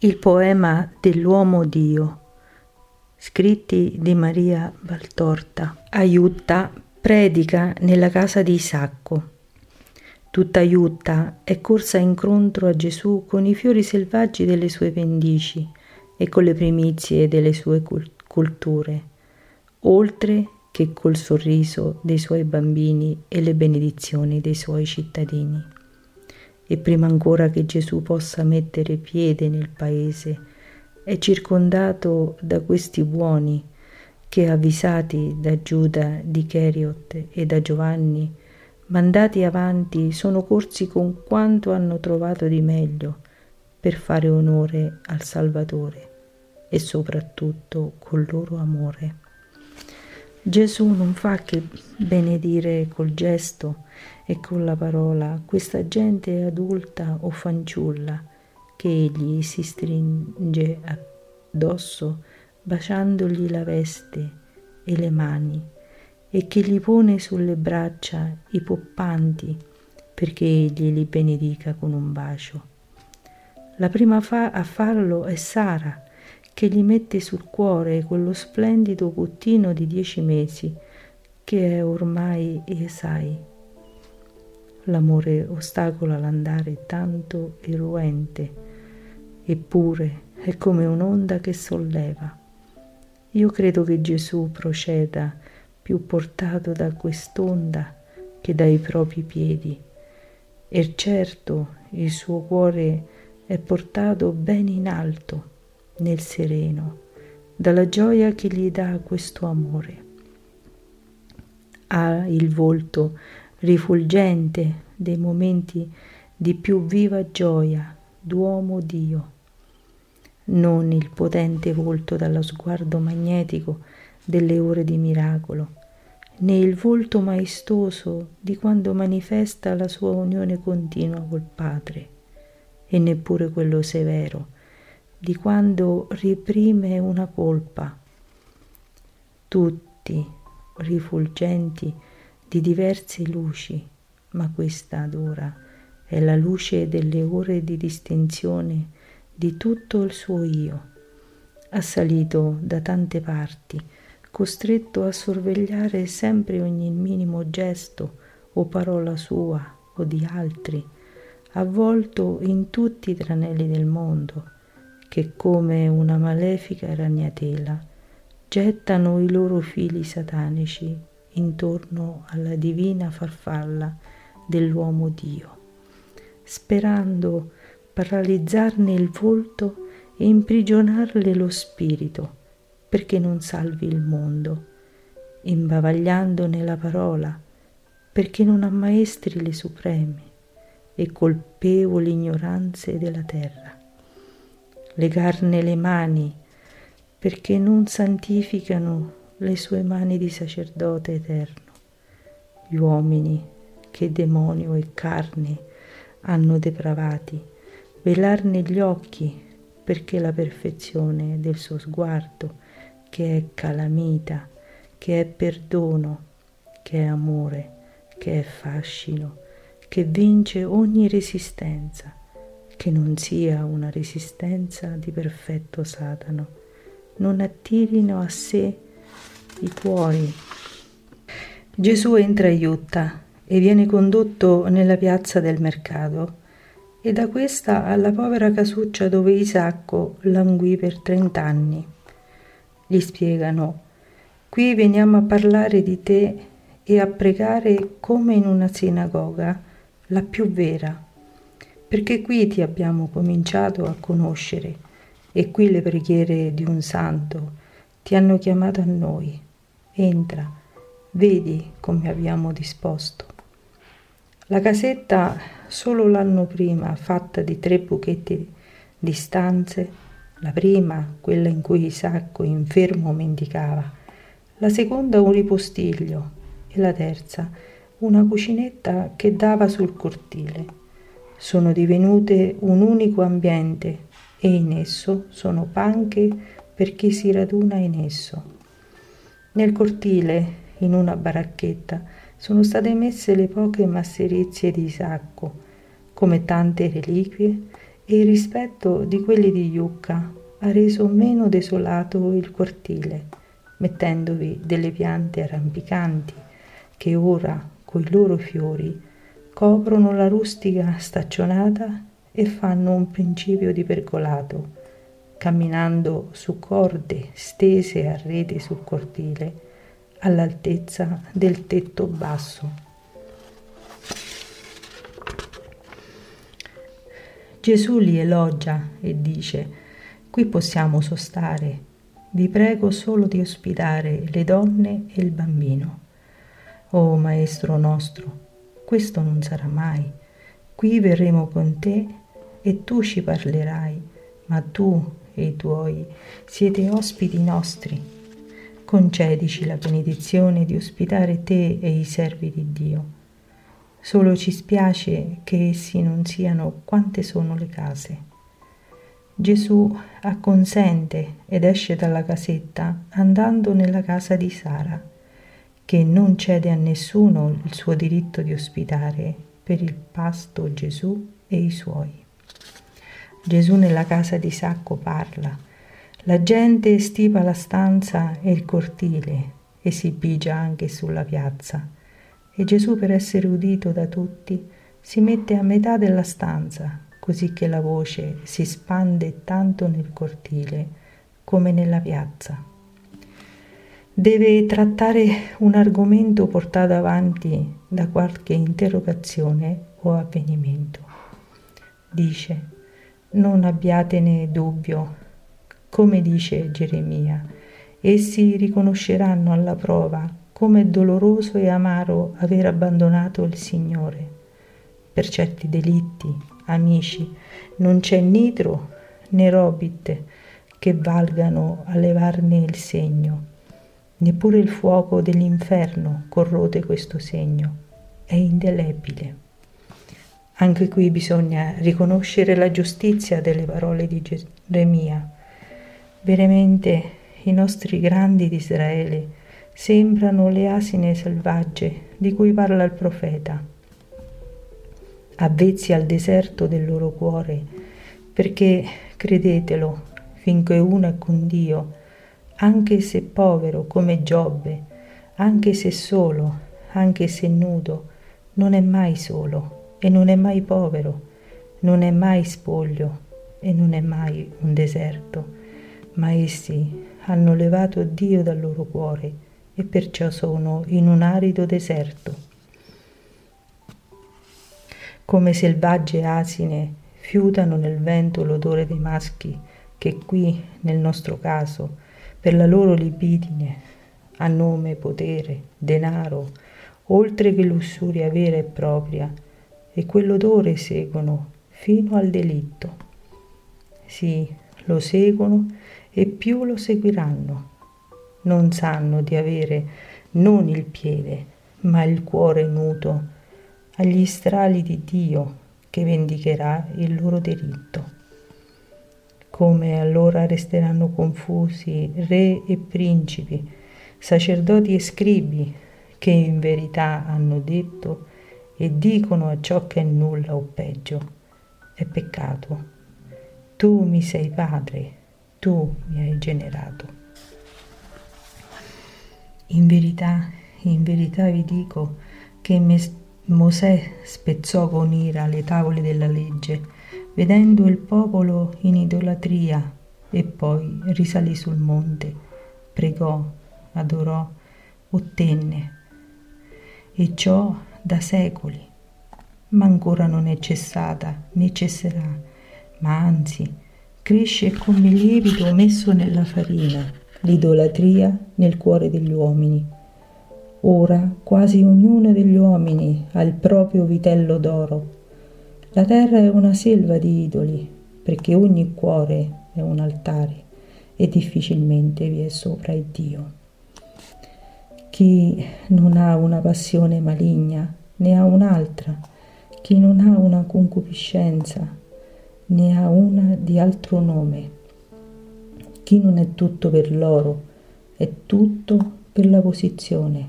Il poema dell'uomo Dio, scritti di Maria Valtorta. Aiutta predica nella casa di Isacco. Tutta Aiutta è corsa incontro a Gesù con i fiori selvaggi delle sue pendici e con le primizie delle sue culture, oltre che col sorriso dei suoi bambini e le benedizioni dei suoi cittadini e prima ancora che Gesù possa mettere piede nel paese, è circondato da questi buoni che, avvisati da Giuda di Cheriot e da Giovanni, mandati avanti, sono corsi con quanto hanno trovato di meglio per fare onore al Salvatore e soprattutto col loro amore. Gesù non fa che benedire col gesto e con la parola questa gente adulta o fanciulla che egli si stringe addosso baciandogli la veste e le mani e che gli pone sulle braccia i poppanti perché egli li benedica con un bacio. La prima fa- a farlo è Sara, che gli mette sul cuore quello splendido puttino di dieci mesi, che è ormai Esai. L'amore ostacola l'andare tanto eruente, eppure è come un'onda che solleva. Io credo che Gesù proceda più portato da quest'onda che dai propri piedi, e certo il suo cuore è portato ben in alto nel sereno, dalla gioia che gli dà questo amore. Ha il volto rifulgente dei momenti di più viva gioia d'uomo Dio, non il potente volto dallo sguardo magnetico delle ore di miracolo, né il volto maestoso di quando manifesta la sua unione continua col Padre, e neppure quello severo di quando riprime una colpa, tutti rifulgenti di diverse luci, ma questa adora è la luce delle ore di distinzione di tutto il suo io, assalito da tante parti, costretto a sorvegliare sempre ogni minimo gesto o parola sua o di altri, avvolto in tutti i tranelli del mondo, che come una malefica ragnatela gettano i loro fili satanici intorno alla divina farfalla dell'uomo Dio, sperando paralizzarne il volto e imprigionarle lo spirito perché non salvi il mondo, imbavagliandone la parola perché non ammaestri le supreme e colpevoli ignoranze della terra legarne le mani, perché non santificano le sue mani di sacerdote eterno. Gli uomini che demonio e carne hanno depravati, velarne gli occhi perché la perfezione del suo sguardo, che è calamita, che è perdono, che è amore, che è fascino, che vince ogni resistenza, che non sia una resistenza di perfetto Satano, non attirino a sé i cuori. Gesù entra a Iutta e viene condotto nella piazza del mercato e da questa alla povera casuccia dove Isacco languì per trent'anni. Gli spiegano, qui veniamo a parlare di te e a pregare come in una sinagoga, la più vera perché qui ti abbiamo cominciato a conoscere e qui le preghiere di un santo ti hanno chiamato a noi. Entra, vedi come abbiamo disposto. La casetta solo l'anno prima, fatta di tre buchetti di stanze, la prima, quella in cui Isacco infermo mendicava, la seconda un ripostiglio e la terza una cucinetta che dava sul cortile sono divenute un unico ambiente e in esso sono panche per chi si raduna in esso. Nel cortile, in una baracchetta, sono state messe le poche masserizie di Isacco, come tante reliquie, e il rispetto di quelli di Yucca ha reso meno desolato il cortile, mettendovi delle piante arrampicanti che ora, coi loro fiori, coprono la rustica staccionata e fanno un principio di pergolato, camminando su corde stese a rete sul cortile, all'altezza del tetto basso. Gesù li elogia e dice, qui possiamo sostare, vi prego solo di ospitare le donne e il bambino. Oh Maestro nostro, questo non sarà mai. Qui verremo con te e tu ci parlerai, ma tu e i tuoi siete ospiti nostri. Concedici la benedizione di ospitare te e i servi di Dio Solo ci spiace che essi non siano quante sono le case. Gesù acconsente ed esce dalla casetta andando nella casa di Sara, che non cede a nessuno il suo diritto di ospitare per il pasto Gesù e i suoi. Gesù nella casa di Sacco parla. La gente stipa la stanza e il cortile e si pigia anche sulla piazza e Gesù per essere udito da tutti si mette a metà della stanza, così che la voce si spande tanto nel cortile come nella piazza. Deve trattare un argomento portato avanti da qualche interrogazione o avvenimento. Dice, non abbiatene dubbio, come dice Geremia, essi riconosceranno alla prova come è doloroso e amaro aver abbandonato il Signore. Per certi delitti, amici, non c'è nitro né robit che valgano a levarne il segno. Neppure il fuoco dell'inferno corrode questo segno. È indelebile. Anche qui bisogna riconoscere la giustizia delle parole di Geremia. Veramente i nostri grandi di Israele sembrano le asine selvagge di cui parla il profeta, avvezzi al deserto del loro cuore, perché credetelo, finché uno è con Dio, anche se povero come Giobbe, anche se solo, anche se nudo, non è mai solo e non è mai povero, non è mai spoglio e non è mai un deserto, ma essi hanno levato Dio dal loro cuore e perciò sono in un arido deserto. Come selvagge asine fiutano nel vento l'odore dei maschi che qui, nel nostro caso, per la loro libidine, a nome, potere, denaro, oltre che lussuria vera e propria, e quell'odore seguono fino al delitto. Sì, lo seguono e più lo seguiranno non sanno di avere non il piede, ma il cuore nudo agli strali di Dio che vendicherà il loro diritto. Come allora resteranno confusi re e principi, sacerdoti e scribi, che in verità hanno detto e dicono a ciò che è nulla o peggio, è peccato. Tu mi sei padre, tu mi hai generato. In verità, in verità vi dico che Mosè spezzò con ira le tavole della legge, vedendo il popolo in idolatria, e poi risalì sul monte, pregò, adorò, ottenne. E ciò da secoli. Ma ancora non è cessata, né cesserà, ma anzi cresce come lievito messo nella farina l'idolatria nel cuore degli uomini. Ora quasi ognuno degli uomini ha il proprio vitello d'oro. La terra è una selva di idoli, perché ogni cuore è un altare e difficilmente vi è sopra il Dio. Chi non ha una passione maligna ne ha un'altra, chi non ha una concupiscenza ne ha una di altro nome chi non è tutto per l'oro, è tutto per la posizione.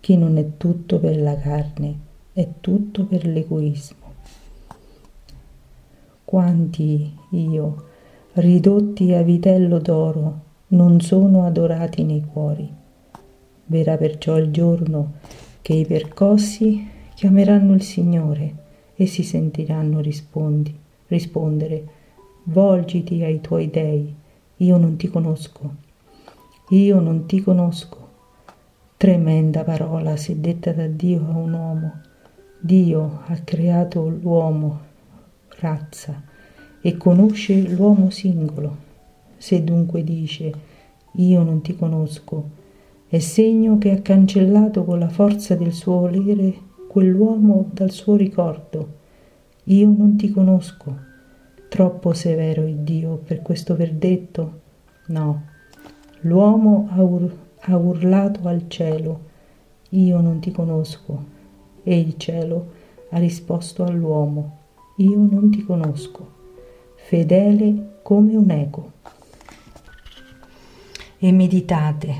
Chi non è tutto per la carne, è tutto per l'egoismo. Quanti io, ridotti a vitello d'oro, non sono adorati nei cuori. Verrà perciò il giorno che i percossi chiameranno il Signore e si sentiranno rispondi, rispondere, volgiti ai tuoi dei, io non ti conosco, io non ti conosco. Tremenda parola se detta da Dio a un uomo. Dio ha creato l'uomo, razza, e conosce l'uomo singolo. Se dunque dice io non ti conosco, è segno che ha cancellato con la forza del suo volere quell'uomo dal suo ricordo. Io non ti conosco. Troppo severo è Dio per questo verdetto? No. L'uomo ha, ur- ha urlato al cielo, io non ti conosco. E il cielo ha risposto all'uomo, io non ti conosco, fedele come un eco. E meditate,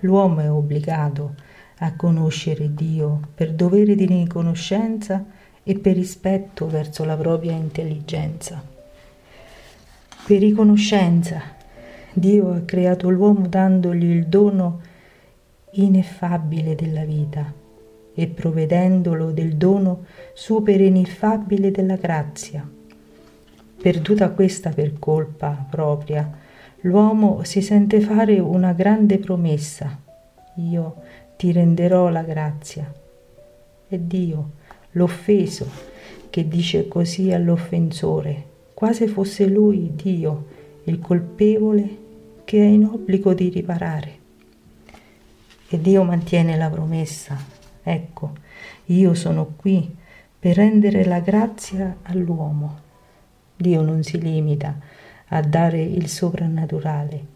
l'uomo è obbligato a conoscere Dio per dovere di riconoscenza e per rispetto verso la propria intelligenza. Per riconoscenza Dio ha creato l'uomo dandogli il dono ineffabile della vita e provvedendolo del dono super ineffabile della grazia. Perduta questa per colpa propria, l'uomo si sente fare una grande promessa. Io ti renderò la grazia. È Dio, l'offeso, che dice così all'offensore, quasi fosse lui, Dio, il colpevole che è in obbligo di riparare. E Dio mantiene la promessa. Ecco, io sono qui per rendere la grazia all'uomo. Dio non si limita a dare il soprannaturale,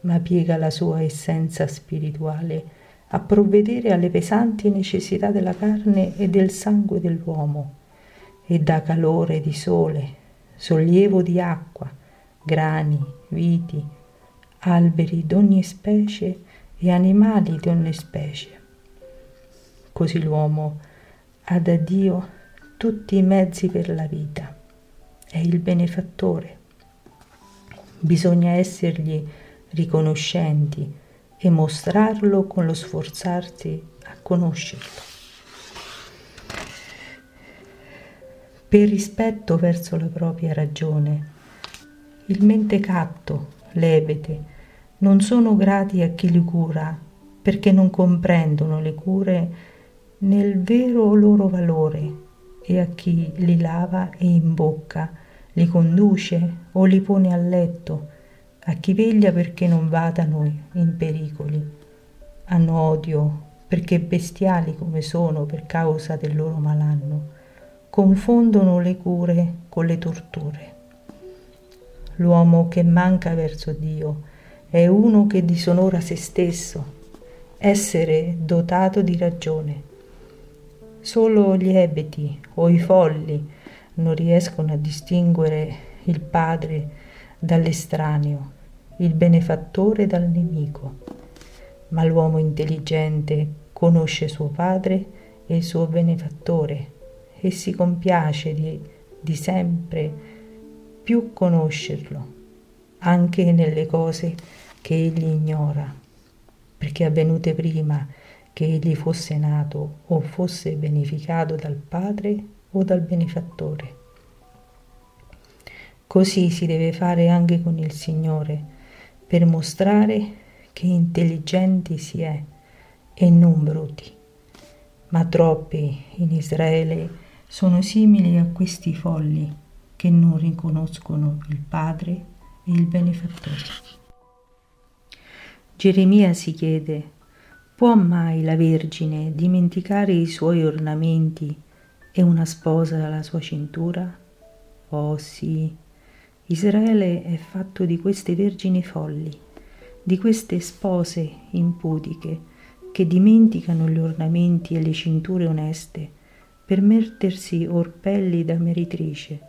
ma piega la sua essenza spirituale a provvedere alle pesanti necessità della carne e del sangue dell'uomo e dà calore di sole, sollievo di acqua, grani, viti, alberi d'ogni specie e animali di ogni specie. Così l'uomo ha da Dio tutti i mezzi per la vita, è il benefattore. Bisogna essergli riconoscenti e mostrarlo con lo sforzarsi a conoscerlo. Per rispetto verso la propria ragione, il mentecatto, l'ebete, non sono grati a chi li cura perché non comprendono le cure nel vero loro valore e a chi li lava e imbocca, li conduce o li pone a letto, a chi veglia perché non vadano in pericoli. Hanno odio perché bestiali come sono per causa del loro malanno, confondono le cure con le torture. L'uomo che manca verso Dio, è uno che disonora se stesso, essere dotato di ragione. Solo gli ebeti o i folli non riescono a distinguere il padre dall'estraneo, il benefattore dal nemico. Ma l'uomo intelligente conosce suo padre e il suo benefattore e si compiace di, di sempre più conoscerlo, anche nelle cose che egli ignora, perché avvenute prima che egli fosse nato o fosse beneficato dal Padre o dal benefattore. Così si deve fare anche con il Signore, per mostrare che intelligenti si è e non bruti. Ma troppi in Israele sono simili a questi folli che non riconoscono il Padre e il benefattore. Geremia si chiede, può mai la Vergine dimenticare i suoi ornamenti e una sposa alla sua cintura? Oh sì, Israele è fatto di queste vergini folli, di queste spose impudiche che dimenticano gli ornamenti e le cinture oneste per mettersi orpelli da meritrice.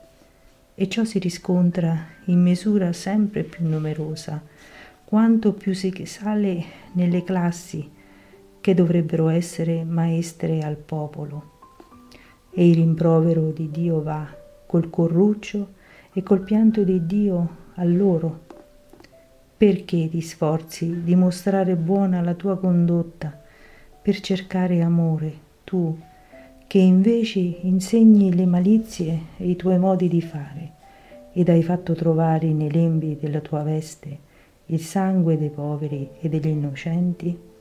E ciò si riscontra in misura sempre più numerosa quanto più si sale nelle classi che dovrebbero essere maestre al popolo. E il rimprovero di Dio va col corruccio e col pianto di Dio a loro. Perché ti sforzi di mostrare buona la tua condotta per cercare amore, tu, che invece insegni le malizie e i tuoi modi di fare, ed hai fatto trovare nei lembi della tua veste il sangue dei poveri e degli innocenti?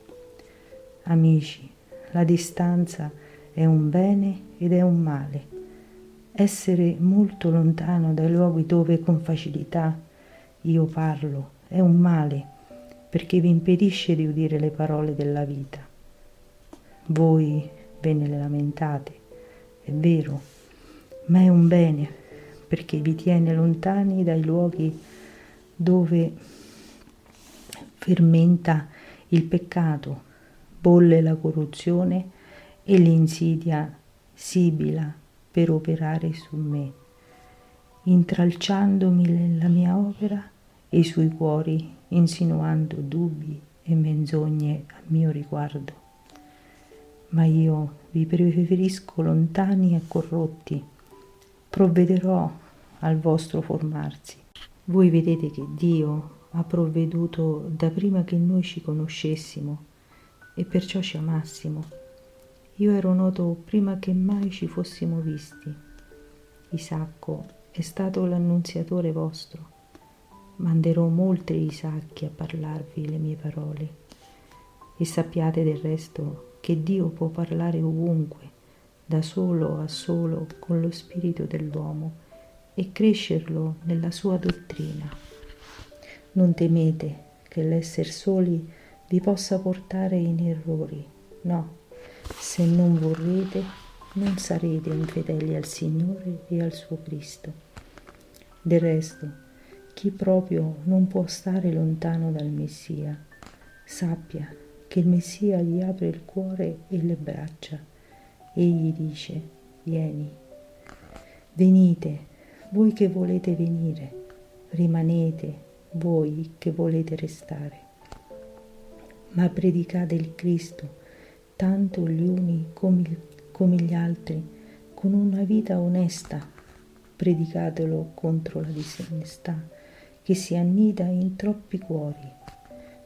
Amici, la distanza è un bene ed è un male. Essere molto lontano dai luoghi dove con facilità io parlo è un male perché vi impedisce di udire le parole della vita. Voi ve ne lamentate, è vero, ma è un bene perché vi tiene lontani dai luoghi dove fermenta il peccato, bolle la corruzione e l'insidia sibila per operare su me, intralciandomi nella mia opera e sui cuori insinuando dubbi e menzogne a mio riguardo. Ma io vi preferisco lontani e corrotti, provvederò al vostro formarsi. Voi vedete che Dio ha provveduto da prima che noi ci conoscessimo e perciò ci amassimo. Io ero noto prima che mai ci fossimo visti. Isacco è stato l'annunziatore vostro. Manderò molti Isacchi a parlarvi le mie parole. E sappiate del resto che Dio può parlare ovunque, da solo a solo, con lo spirito dell'uomo e crescerlo nella sua dottrina. Non temete che l'essere soli vi possa portare in errori, no, se non vorrete non sarete infedeli al Signore e al suo Cristo. Del resto, chi proprio non può stare lontano dal Messia, sappia che il Messia gli apre il cuore e le braccia e gli dice, vieni, venite, voi che volete venire, rimanete, voi che volete restare. Ma predicate il Cristo, tanto gli uni come, come gli altri, con una vita onesta. Predicatelo contro la disonestà che si annida in troppi cuori.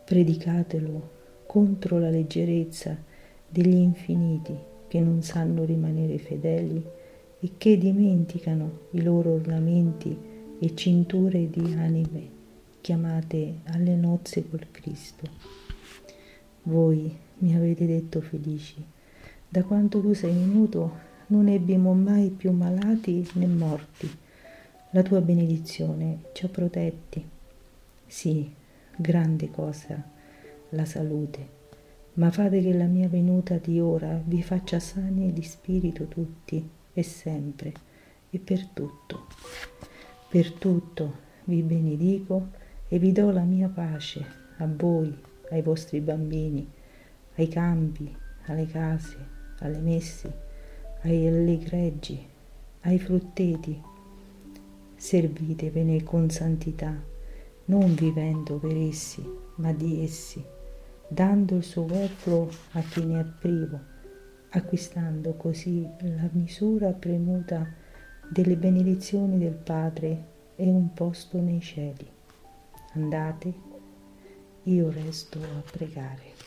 Predicatelo contro la leggerezza degli infiniti che non sanno rimanere fedeli e che dimenticano i loro ornamenti e cinture di anime chiamate alle nozze col Cristo. Voi mi avete detto felici, da quando tu sei venuto non ebbimo mai più malati né morti. La tua benedizione ci ha protetti. Sì, grande cosa la salute, ma fate che la mia venuta di ora vi faccia sani di spirito tutti e sempre e per tutto. Per tutto vi benedico e vi do la mia pace a voi, ai vostri bambini, ai campi, alle case, alle messe, ai greggi, ai frutteti. Servitevene con santità, non vivendo per essi, ma di essi, dando il superfluo a chi ne è privo, acquistando così la misura premuta delle benedizioni del Padre e un posto nei cieli. Andate, io resto a pregare.